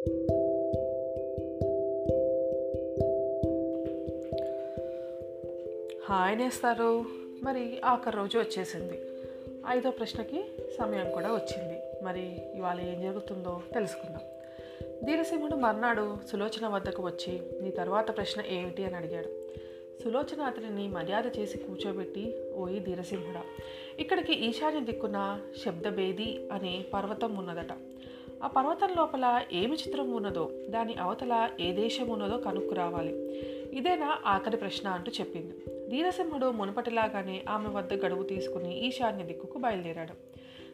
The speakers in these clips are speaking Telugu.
హాయ్ నేస్తారు. మరి ఆఖరి రోజు వచ్చేసింది. ఐదో ప్రశ్నకి సమయం కూడా వచ్చింది. మరి ఇవాళ ఏం జరుగుతుందో తెలుసుకుందాం. ధీరసింహుడు మర్నాడు సులోచన వద్దకు వచ్చి నీ తర్వాత ప్రశ్న ఏమిటి? అని అడిగాడు. సులోచన అతనిని మర్యాద చేసి కూర్చోబెట్టి ఓయి ధీరసింహుడా ఇక్కడికి ఈశాన్య దిక్కున శబ్దభేది అనే పర్వతం ఉన్నదట. ఆ పర్వతం లోపల ఏమి చిత్రం ఉన్నదో దాని అవతల ఏ దేశం ఉన్నదో కనుక్కురావాలి. ఇదేనా ఆఖరి ప్రశ్న అంటూ చెప్పింది. ధీరసింహుడు మునుపటిలాగానే ఆమె వద్ద గడువు తీసుకుని ఈశాన్య దిక్కుకు బయలుదేరాడు.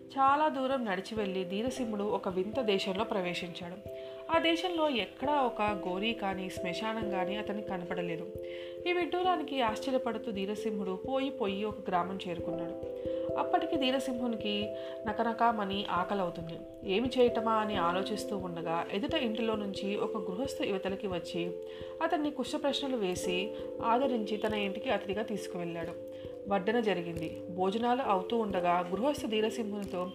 చాలా దూరం నడిచి వెళ్ళి ధీరసింహుడు ఒక వింత దేశంలో ప్రవేశించాడు. ఆ దేశంలో ఎక్కడా ఒక గోరీ కానీ శ్మశానం కానీ అతనికి కనపడలేదు. ఈ విడ్డూరానికి ఆశ్చర్యపడుతూ ధీరసింహుడు పోయి పోయి ఒక గ్రామం చేరుకున్నాడు. అప్పటికి ధీరసింహునికి నకనకామని ఆకలవుతుంది. ఏమి చేయటమా అని ఆలోచిస్తూ ఉండగా ఎదుట ఇంటిలో నుంచి ఒక గృహస్థు యువతలకి వచ్చి అతన్ని కుష్ట ప్రశ్నలు వేసి ఆదరించి తన ఇంటికి అతిథిగా తీసుకువెళ్ళాడు. వడ్డన జరిగింది. భోజనాలు అవుతూ ఉండగా గృహస్థు ధీరసింహునితో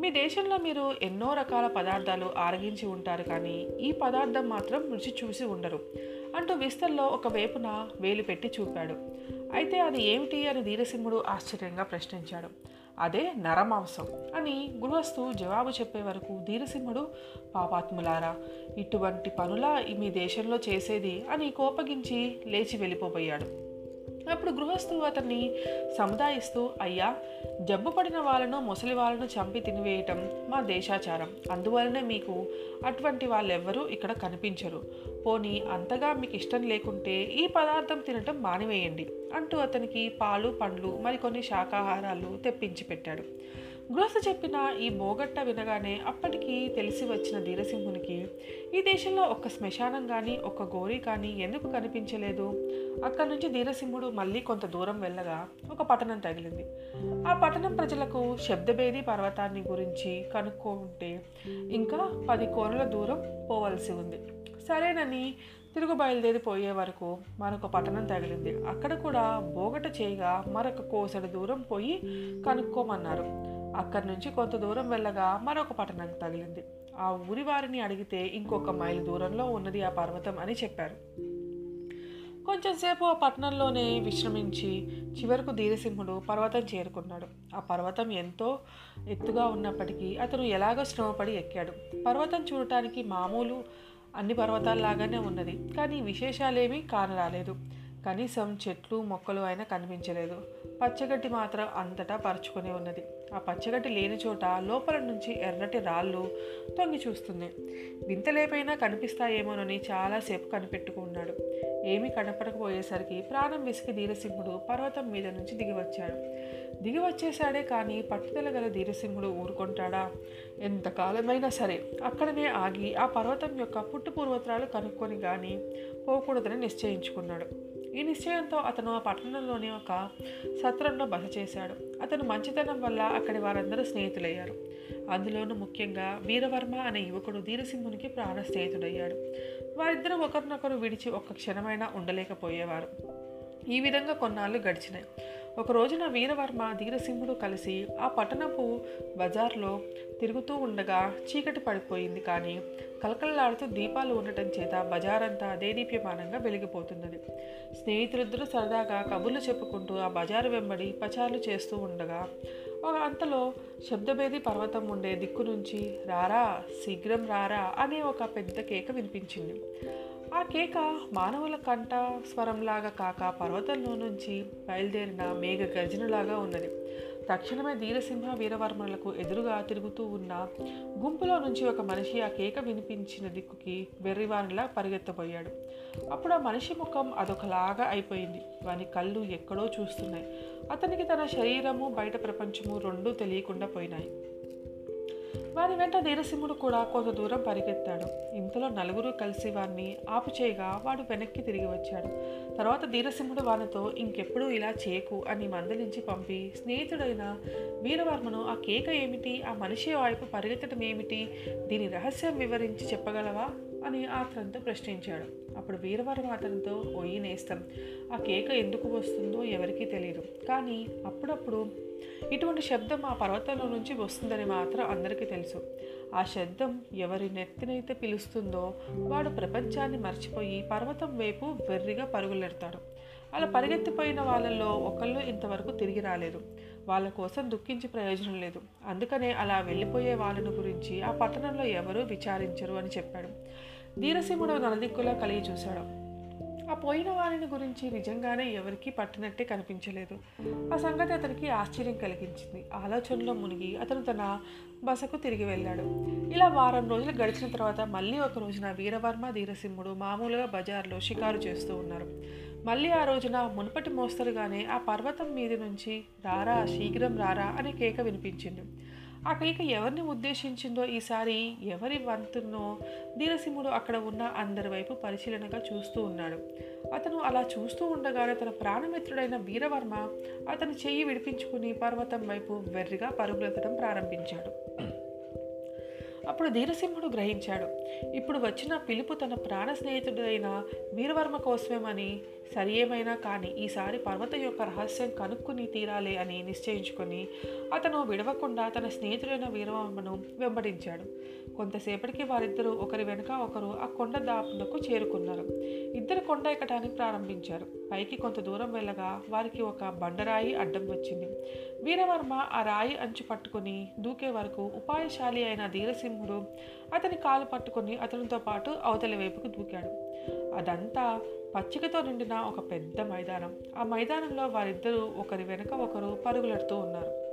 మీ దేశంలో మీరు ఎన్నో రకాల పదార్థాలు ఆరగించి ఉంటారు కానీ ఈ పదార్థం మాత్రం రుచి చూసి ఉండరు అంటూ విస్తల్లో ఒక వేపున వేలు పెట్టి చూపాడు. అయితే అది ఏమిటి? అని ధీరసింహుడు ఆశ్చర్యంగా ప్రశ్నించాడు. అదే నరమాంసం అని గృహస్థు జవాబు చెప్పే వరకు ధీరసింహుడు పాపాత్ములారా ఇటువంటి పనులా మీ దేశంలో చేసేది అని కోపగించి లేచి వెళ్ళిపోబోయాడు. అప్పుడు గృహస్థు అతన్ని సముదాయిస్తూ అయ్యా జబ్బు పడిన వాళ్ళను ముసలి వాళ్ళను చంపి తినివేయటం మా దేశాచారం. అందువలనే మీకు అటువంటి వాళ్ళెవ్వరూ ఇక్కడ కనిపించరు. పోనీ అంతగా మీకు ఇష్టం లేకుంటే ఈ పదార్థం తినటం మానివేయండి అంటూ అతనికి పాలు పండ్లు మరికొన్ని శాకాహారాలు తెప్పించి పెట్టాడు. గృహస్థ చెప్పిన ఈ బోగట్ట వినగానే అప్పటికి తెలిసి వచ్చిన ధీరసింహునికి ఈ దేశంలో ఒక్క శ్మశానం కానీ ఒక్క గోరి కానీ ఎందుకు కనిపించలేదు? అక్కడి నుంచి ధీరసింహుడు మళ్ళీ కొంత దూరం వెళ్ళగా ఒక పట్టణం తగిలింది. ఆ పట్టణం ప్రజలకు శబ్దభేది పర్వతాన్ని గురించి కనుక్కుంటే ఇంకా పది కోనల దూరం పోవలసి ఉంది. సరేనని తిరుగు బయలుదేరి పోయే వరకు మరొక పట్టణం తగిలింది. అక్కడ కూడా బోగట చేయగా మరొక కోసడి దూరం పోయి కనుక్కోమన్నారు. అక్కడి నుంచి కొంత దూరం వెళ్ళగా మరొక పట్టణం తగిలింది. ఆ ఊరి వారిని అడిగితే ఇంకొక మైలు దూరంలో ఉన్నది ఆ పర్వతం అని చెప్పారు. కొంచెంసేపు ఆ పట్టణంలోనే విశ్రమించి చివరకు ధీరసింహుడు పర్వతం చేరుకున్నాడు. ఆ పర్వతం ఎంతో ఎత్తుగా ఉన్నప్పటికీ అతను ఎలాగో శ్రమపడి ఎక్కాడు. పర్వతం చూడటానికి మామూలు అన్ని పర్వతాల్లాగానే ఉన్నది కానీ విశేషాలేమీ కానరాలేదు. కనీసం చెట్లు మొక్కలు అయినా కనిపించలేదు. పచ్చగడ్డి మాత్రం అంతటా పరుచుకొని ఉన్నది. ఆ పచ్చగడ్డి లేని చోట లోపల నుంచి ఎర్రటి రాళ్ళు తొంగి చూస్తుంది. వింతలేపైనా కనిపిస్తాయేమోనని చాలాసేపు కనిపెట్టుకున్నాడు. ఏమీ కనపడకపోయేసరికి ప్రాణం విసిగి ధీరసింహుడు పర్వతం మీద నుంచి దిగి వచ్చాడు. దిగి వచ్చేసాడే కానీ పట్టుదల గల ధీరసింహుడు ఊరుకుంటాడా? ఎంతకాలమైనా సరే అక్కడనే ఆగి ఆ పర్వతం యొక్క పుట్టు పూర్వత్రాలు కనుక్కొని కానీ పోకూడదని నిశ్చయించుకున్నాడు. ఈ నిశ్చయంతో అతను ఆ పట్టణంలోని ఒక సత్రంలో బస చేశాడు. అతను మంచితనం వల్ల అక్కడి వారందరూ స్నేహితులయ్యారు. అందులోనూ ముఖ్యంగా వీరవర్మ అనే యువకుడు ధీరసింహునికి ప్రాణ స్నేహితుడయ్యాడు. వారిద్దరూ ఒకరినొకరు విడిచి ఒక్క క్షణమైనా ఉండలేకపోయేవారు. ఈ విధంగా కొన్నాళ్ళు గడిచినాయి. ఒక రోజున వీరవర్మ ధీరసింహుడు కలిసి ఆ పట్టణపు బజార్లో తిరుగుతూ ఉండగా చీకటి పడిపోయింది కానీ కలకలలాడుతూ దీపాలు ఉండటం చేత బజారంతా దేదీప్యమానంగా వెలిగిపోతున్నది. స్నేహితులిద్దరూ సరదాగా కబుర్లు చెప్పుకుంటూ ఆ బజారు వెంబడి పచారులు చేస్తూ ఉండగా ఒక అంతలో శబ్దభేది పర్వతం ఉండే దిక్కు నుంచి రారా శీఘ్రం రారా అనే ఒక పెద్ద కేక వినిపించింది. ఆ కేక మానవుల కంఠ స్వరంలాగా కాక పర్వతంలో నుంచి బయలుదేరిన మేఘ గర్జనలాగా ఉన్నది. తక్షణమే ధీరసింహ వీరవర్మలకు ఎదురుగా తిరుగుతూ ఉన్న గుంపులో నుంచి ఒక మనిషి ఆ కేక వినిపించిన దిక్కుకి వెర్రివానిలా పరిగెత్తబోయాడు. అప్పుడు ఆ మనిషి ముఖం అదొకలాగా అయిపోయింది. వాని కళ్ళు ఎక్కడో చూస్తున్నాయి. అతనికి తన శరీరము బయట ప్రపంచము రెండూ తెలియకుండా పోయినాయి. వారి వెంట ధీరసింహుడు కూడా కొంత దూరం పరిగెత్తాడు. ఇంతలో నలుగురు కలిసి వారిని ఆపుచేయగా వాడు వెనక్కి తిరిగి వచ్చాడు. తర్వాత ధీరసింహుడు వానితో ఇంకెప్పుడు ఇలా చేయకు అని మందలించి పంపి స్నేహితుడైన వీరవర్మను ఆ కేక ఏమిటి? ఆ మనిషి వైపు పరిగెత్తడం ఏమిటి? దీని రహస్యం వివరించి చెప్పగలవా? అని ఆత్రంతో ప్రశ్నించాడు. అప్పుడు వీరవారి అతనితో ఒయ్యి నేస్తం ఆ కేక ఎందుకు వస్తుందో ఎవరికీ తెలియదు కానీ అప్పుడప్పుడు ఇటువంటి శబ్దం ఆ పర్వతంలో నుంచి వస్తుందని మాత్రం అందరికీ తెలుసు. ఆ శబ్దం ఎవరి నెత్తినైతే పిలుస్తుందో వాడు ప్రపంచాన్ని మర్చిపోయి పర్వతం వైపు వెర్రిగా పరుగులెడతాడు. అలా పరిగెత్తిపోయిన వాళ్ళల్లో ఒకళ్ళు ఇంతవరకు తిరిగి రాలేదు. వాళ్ళ కోసం దుఃఖించి ప్రయోజనం లేదు. అందుకనే అలా వెళ్ళిపోయే వాళ్ళను గురించి ఆ పట్టణంలో ఎవరూ విచారించరు అని చెప్పాడు. ధీరసింహుడు నలదిక్కులా కలిగి చూశాడు. ఆ పోయిన వారిని గురించి నిజంగానే ఎవరికీ పట్టినట్టే కనిపించలేదు. ఆ సంగతి అతనికి ఆశ్చర్యం కలిగించింది. ఆలోచనలో మునిగి అతను తన బసకు తిరిగి వెళ్ళాడు. ఇలా వారం రోజులు గడిచిన తర్వాత మళ్ళీ ఒక రోజున వీరవర్మ ధీరసింహుడు మామూలుగా బజార్లో షికారు చేస్తూ ఉన్నారు. మళ్ళీ ఆ రోజున మునుపటి మోస్తరుగానే ఆ పర్వతం మీద నుంచి రారా శీఘ్రం రారా అనే కేక వినిపించింది. ఆ కేక ఎవరిని ఉద్దేశించిందో ఈసారి ఎవరి వంతున్నో ధీరసింహుడు అక్కడ ఉన్న అందరి వైపు పరిశీలనగా చూస్తూ ఉన్నాడు. అతను అలా చూస్తూ ఉండగానే తన ప్రాణమిత్రుడైన వీరవర్మ అతని చెయ్యి విడిపించుకుని పర్వతం వైపు వెర్రిగా పరుగులెత్తడం ప్రారంభించాడు. అప్పుడు ధీరసింహుడు గ్రహించాడు ఇప్పుడు వచ్చిన పిలుపు తన ప్రాణ స్నేహితుడైన వీరవర్మ కోసమేమని సరి ఏమైనా కానీ ఈసారి పర్వతం యొక్క రహస్యం కనుక్కుని తీరాలి అని నిశ్చయించుకొని అతను విడవకుండా తన స్నేహితుడైన వీరవర్మను వెంబడించాడు. కొంతసేపటికి వారిద్దరూ ఒకరి వెనుక ఒకరు ఆ కొండ దాపునకు చేరుకున్నారు. ఇద్దరు కొండ ఎక్కడానికి ప్రారంభించారు. పైకి కొంత దూరం వెళ్ళగా వారికి ఒక బండరాయి అడ్డం వచ్చింది. వీరవర్మ ఆ రాయి అంచు పట్టుకుని దూకే వరకు ఉపాయశాలి అయిన ధీరసింహుడు అతని కాలు పట్టుకుని అతనితో పాటు అవతలి వైపుకు దూకాడు. అదంతా పచ్చికతో నిండిన ఒక పెద్ద మైదానం. ఆ మైదానంలో వారిద్దరూ ఒకరి వెనుక ఒకరు పరుగులెడుతూ ఉన్నారు.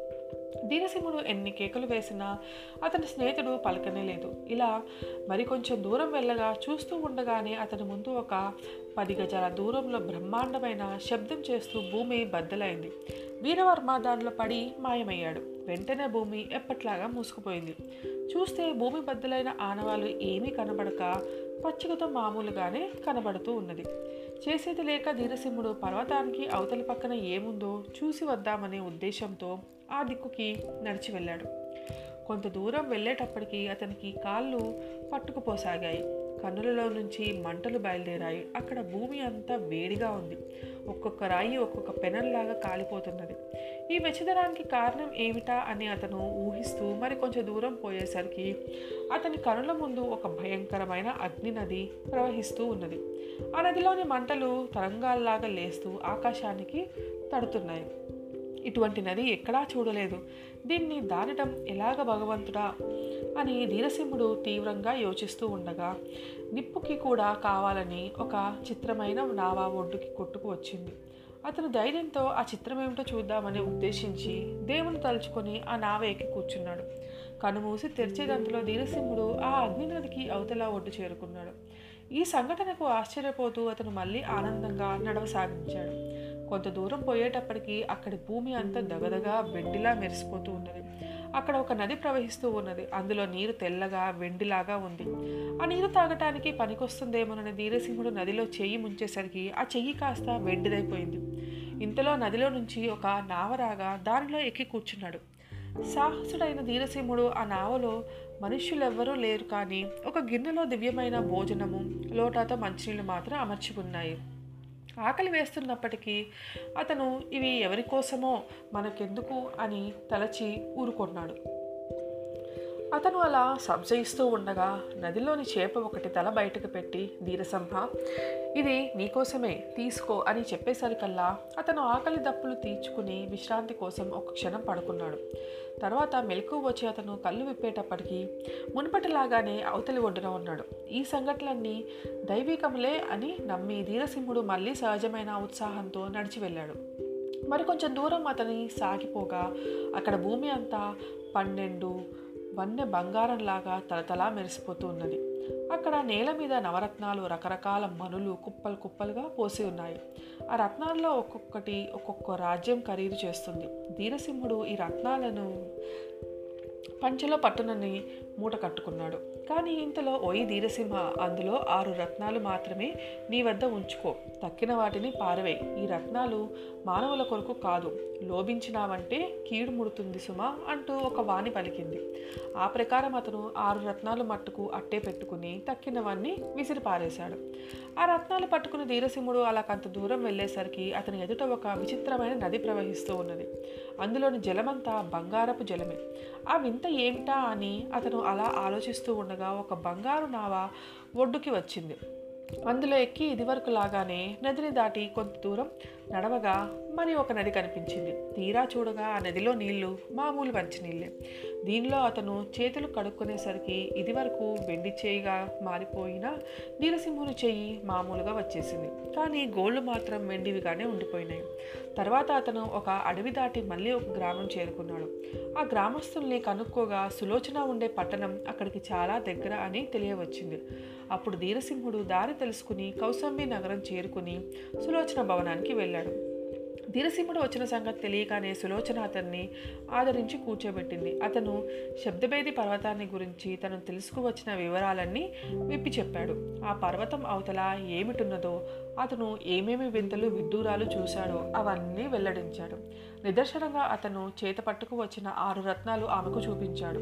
దీనసింహుడు ఎన్ని కేకలు వేసినా అతని స్నేహితుడు పలకనే లేదు. ఇలా మరి కొంచెం దూరం వెళ్ళగా చూస్తూ ఉండగానే అతని ముందు ఒక పది గజాల దూరంలో బ్రహ్మాండమైన శబ్దం చేస్తూ భూమి బద్దలైంది. వీరవర్మ దానిలో పడి మాయమయ్యాడు. వెంటనే భూమి ఎప్పట్లాగా మూసుకుపోయింది. చూస్తే భూమి బద్దలైన ఆనవాళ్ళు ఏమీ కనబడక పచ్చికతో మామూలుగానే కనబడుతూ ఉన్నది. చేసేది లేక ధీరసింహుడు పర్వతానికి అవతలి పక్కన ఏముందో చూసి వద్దామనే ఉద్దేశంతో ఆ దిక్కుకి నడిచి వెళ్ళాడు. కొంత దూరం వెళ్ళేటప్పటికి అతనికి కాళ్ళు పట్టుకుపోసాగాయి. కన్నులలో నుంచి మంటలు బయలుదేరాయి. అక్కడ భూమి అంతా వేడిగా ఉంది. ఒక్కొక్క రాయి ఒక్కొక్క పెనంలాగా కాలిపోతున్నది. ఈ వెచ్చదనానికి కారణం ఏమిటా అని అతను ఊహిస్తూ మరి కొంచెం దూరం పోయేసరికి అతని కనుల ముందు ఒక భయంకరమైన అగ్ని నది ప్రవహిస్తూ ఉన్నది. ఆ నదిలోని మంటలు తరంగాల్లాగా లేస్తూ ఆకాశానికి తడుతున్నాయి. ఇటువంటి నది ఎక్కడా చూడలేదు. దీన్ని దాటడం ఎలాగ భగవంతుడా? అని ధీరసింహుడు తీవ్రంగా యోచిస్తూ ఉండగా నిప్పుకి కూడా కావాలని ఒక చిత్రమైన నావా ఒడ్డుకి కొట్టుకు వచ్చింది. అతను ధైర్యంతో ఆ చిత్రం ఏమిటో చూద్దామని ఉద్దేశించి దేవుని తలుచుకొని ఆ నావ ఎక్కి కూర్చున్నాడు. కనుమూసి తెరిచేదంతలో ధీరసింహుడు ఆ అగ్నినదికి అవతల ఒడ్డు చేరుకున్నాడు. ఈ సంఘటనకు ఆశ్చర్యపోతూ అతను మళ్ళీ ఆనందంగా నడవసాగించాడు. కొంత దూరం పోయేటప్పటికి అక్కడి భూమి అంతా దగదగా వెండిలా మెరిసిపోతూ ఉన్నది. అక్కడ ఒక నది ప్రవహిస్తూ ఉన్నది. అందులో నీరు తెల్లగా వెండిలాగా ఉంది. ఆ నీరు తాగటానికి పనికొస్తుందేమోనని ధీరసింహుడు నదిలో చెయ్యి ముంచేసరికి ఆ చెయ్యి కాస్త వెండిదైపోయింది. ఇంతలో నదిలో నుంచి ఒక నావ రాగా దానిలో ఎక్కి కూర్చున్నాడు. సాహసుడైన ధీరసింహుడు ఆ నావలో మనుష్యులెవ్వరూ లేరు కానీ ఒక గిన్నెలో దివ్యమైన భోజనము లోటాతో మంచినీళ్ళు మాత్రం అమర్చి ఉన్నాయి. ఆకలి వేస్తున్నప్పటికీ అతను ఇవి ఎవరి కోసమో మనకెందుకు అని తలచి ఊరుకొన్నాడు. అతను అలా సంశయిస్తూ ఉండగా నదిలోని చేప ఒకటి తల బయటకు పెట్టి ధీరసింహ ఇది నీకోసమే తీసుకో అని చెప్పేసరికల్లా అతను ఆకలి దప్పులు తీర్చుకుని విశ్రాంతి కోసం ఒక క్షణం పడుకున్నాడు. తర్వాత మెలకు వచ్చి అతను కళ్ళు విప్పేటప్పటికీ మునుపటిలాగానే అవతలి ఒడ్డున ఉన్నాడు. ఈ సంఘటనలన్నీ దైవికములే అని నమ్మి ధీరసింహుడు మళ్ళీ సహజమైన ఉత్సాహంతో నడిచి వెళ్ళాడు. మరి కొంచెం దూరం అతని సాగిపోగా అక్కడ భూమి అంతా పన్నెండు వన్నె బంగారంలాగా తలతలా మెరిసిపోతూ ఉన్నది. అక్కడ నేల మీద నవరత్నాలు రకరకాల మనులు కుప్పలు కుప్పలుగా పోసి ఉన్నాయి. ఆ రత్నాల్లో ఒక్కొక్కటి ఒక్కొక్క రాజ్యం ఖరీదు చేస్తుంది. ధీరసింహుడు ఈ రత్నాలను పంచెలో పట్టునని మూట కట్టుకున్నాడు. కానీ ఇంతలో ఓయి ధీరసింహ అందులో ఆరు రత్నాలు మాత్రమే నీ వద్ద ఉంచుకో. తక్కిన వాటిని పారవేయి. ఈ రత్నాలు మానవుల కొరకు కాదు. లోభించినావంటే కీడు ముడుతుంది సుమా అంటూ ఒక వాణి పలికింది. ఆ ప్రకారం అతను ఆరు రత్నాలు మట్టుకు అట్టే పెట్టుకుని తక్కినవన్నీ విసిరి పారేశాడు. ఆ రత్నాలు పట్టుకుని ధీరసింహుడు అలా కొంత దూరం వెళ్ళేసరికి అతని ఎదుట ఒక విచిత్రమైన నది ప్రవహిస్తూ ఉన్నది. అందులోని జలమంతా బంగారపు జలమే. ఆ వింత ఏమిటా అని అతను అలా ఆలోచిస్తూ ఉండగా ఒక బంగారు నావ ఒడ్డుకి వచ్చింది. అందులో ఎక్కి ఇదివరకు లాగానే నదిని దాటి కొంత దూరం నడవగా మరి ఒక నది కనిపించింది. తీరా చూడగా ఆ నదిలో నీళ్ళు మామూలు మంచినీళ్ళే దీనిలో అతను చేతులు కడుక్కునేసరికి ఇదివరకు వెండి చేయిగా మారిపోయిన నీలసింహుని చెయ్యి మామూలుగా వచ్చేసింది. కానీ గోళ్ళు మాత్రం వెండివిగానే ఉండిపోయినాయి. తర్వాత అతను ఒక అడవి దాటి మళ్ళీ ఒక గ్రామం చేరుకున్నాడు. ఆ గ్రామస్తుల్ని కనుక్కోగా సులోచన ఉండే పట్టణం అక్కడికి చాలా దగ్గర అని తెలియవచ్చింది. అప్పుడు ధీరసింహుడు దారి తెలుసుకుని కౌసంబి నగరం చేరుకుని సులోచన భవనానికి వెళ్ళాడు. ధీరసింహుడు వచ్చిన సంగతి తెలియగానే సులోచన అతన్ని ఆదరించి కూర్చోబెట్టింది. అతను శబ్దభేది పర్వతాన్ని గురించి తను తెలుసుకువచ్చిన వివరాలన్నీ విప్పి చెప్పాడు. ఆ పర్వతం అవతల ఏమిటున్నదో అతను ఏమేమి వింతలు విడ్డూరాలు చూశాడో అవన్నీ వెల్లడించాడు. నిదర్శనంగా అతను చేత పట్టుకు వచ్చిన ఆరు రత్నాలు ఆమెకు చూపించాడు.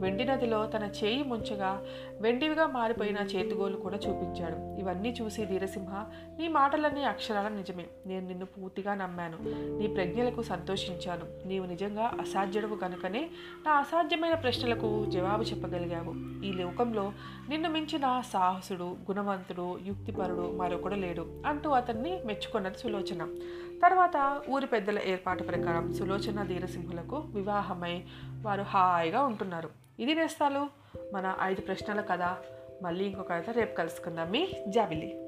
వెండి నదిలో తన చేయి ముంచగా వెండివిగా మారిపోయిన చేతిగోలు కూడా చూపించాడు. ఇవన్నీ చూసి ధీరసింహ నీ మాటలన్నీ అక్షరాల నిజమే. నేను నిన్ను పూర్తిగా నమ్మాను. నీ ప్రజ్ఞలకు సంతోషించాను. నీవు నిజంగా అసాధ్యుడవు కనుకనే నా అసాధ్యమైన ప్రశ్నలకు జవాబు చెప్పగలిగావు. ఈ లోకంలో నిన్ను మించిన సాహసుడు గుణవంతుడు యుక్తిపరుడు మరొకడు లేడు అంటూ అతన్ని మెచ్చుకున్నది సులోచన. తర్వాత ఊరి పెద్దల ఏర్పాటు ప్రకారం సులోచన ధీరసింహులకు వివాహమై వారు హాయిగా ఉంటున్నారు. ఇది నేస్తాలు. మన ఐదు ప్రశ్నల కథ. మళ్ళీ ఇంకొక కథ రేపు కలుసుకుందాం. మీ జాబిలీ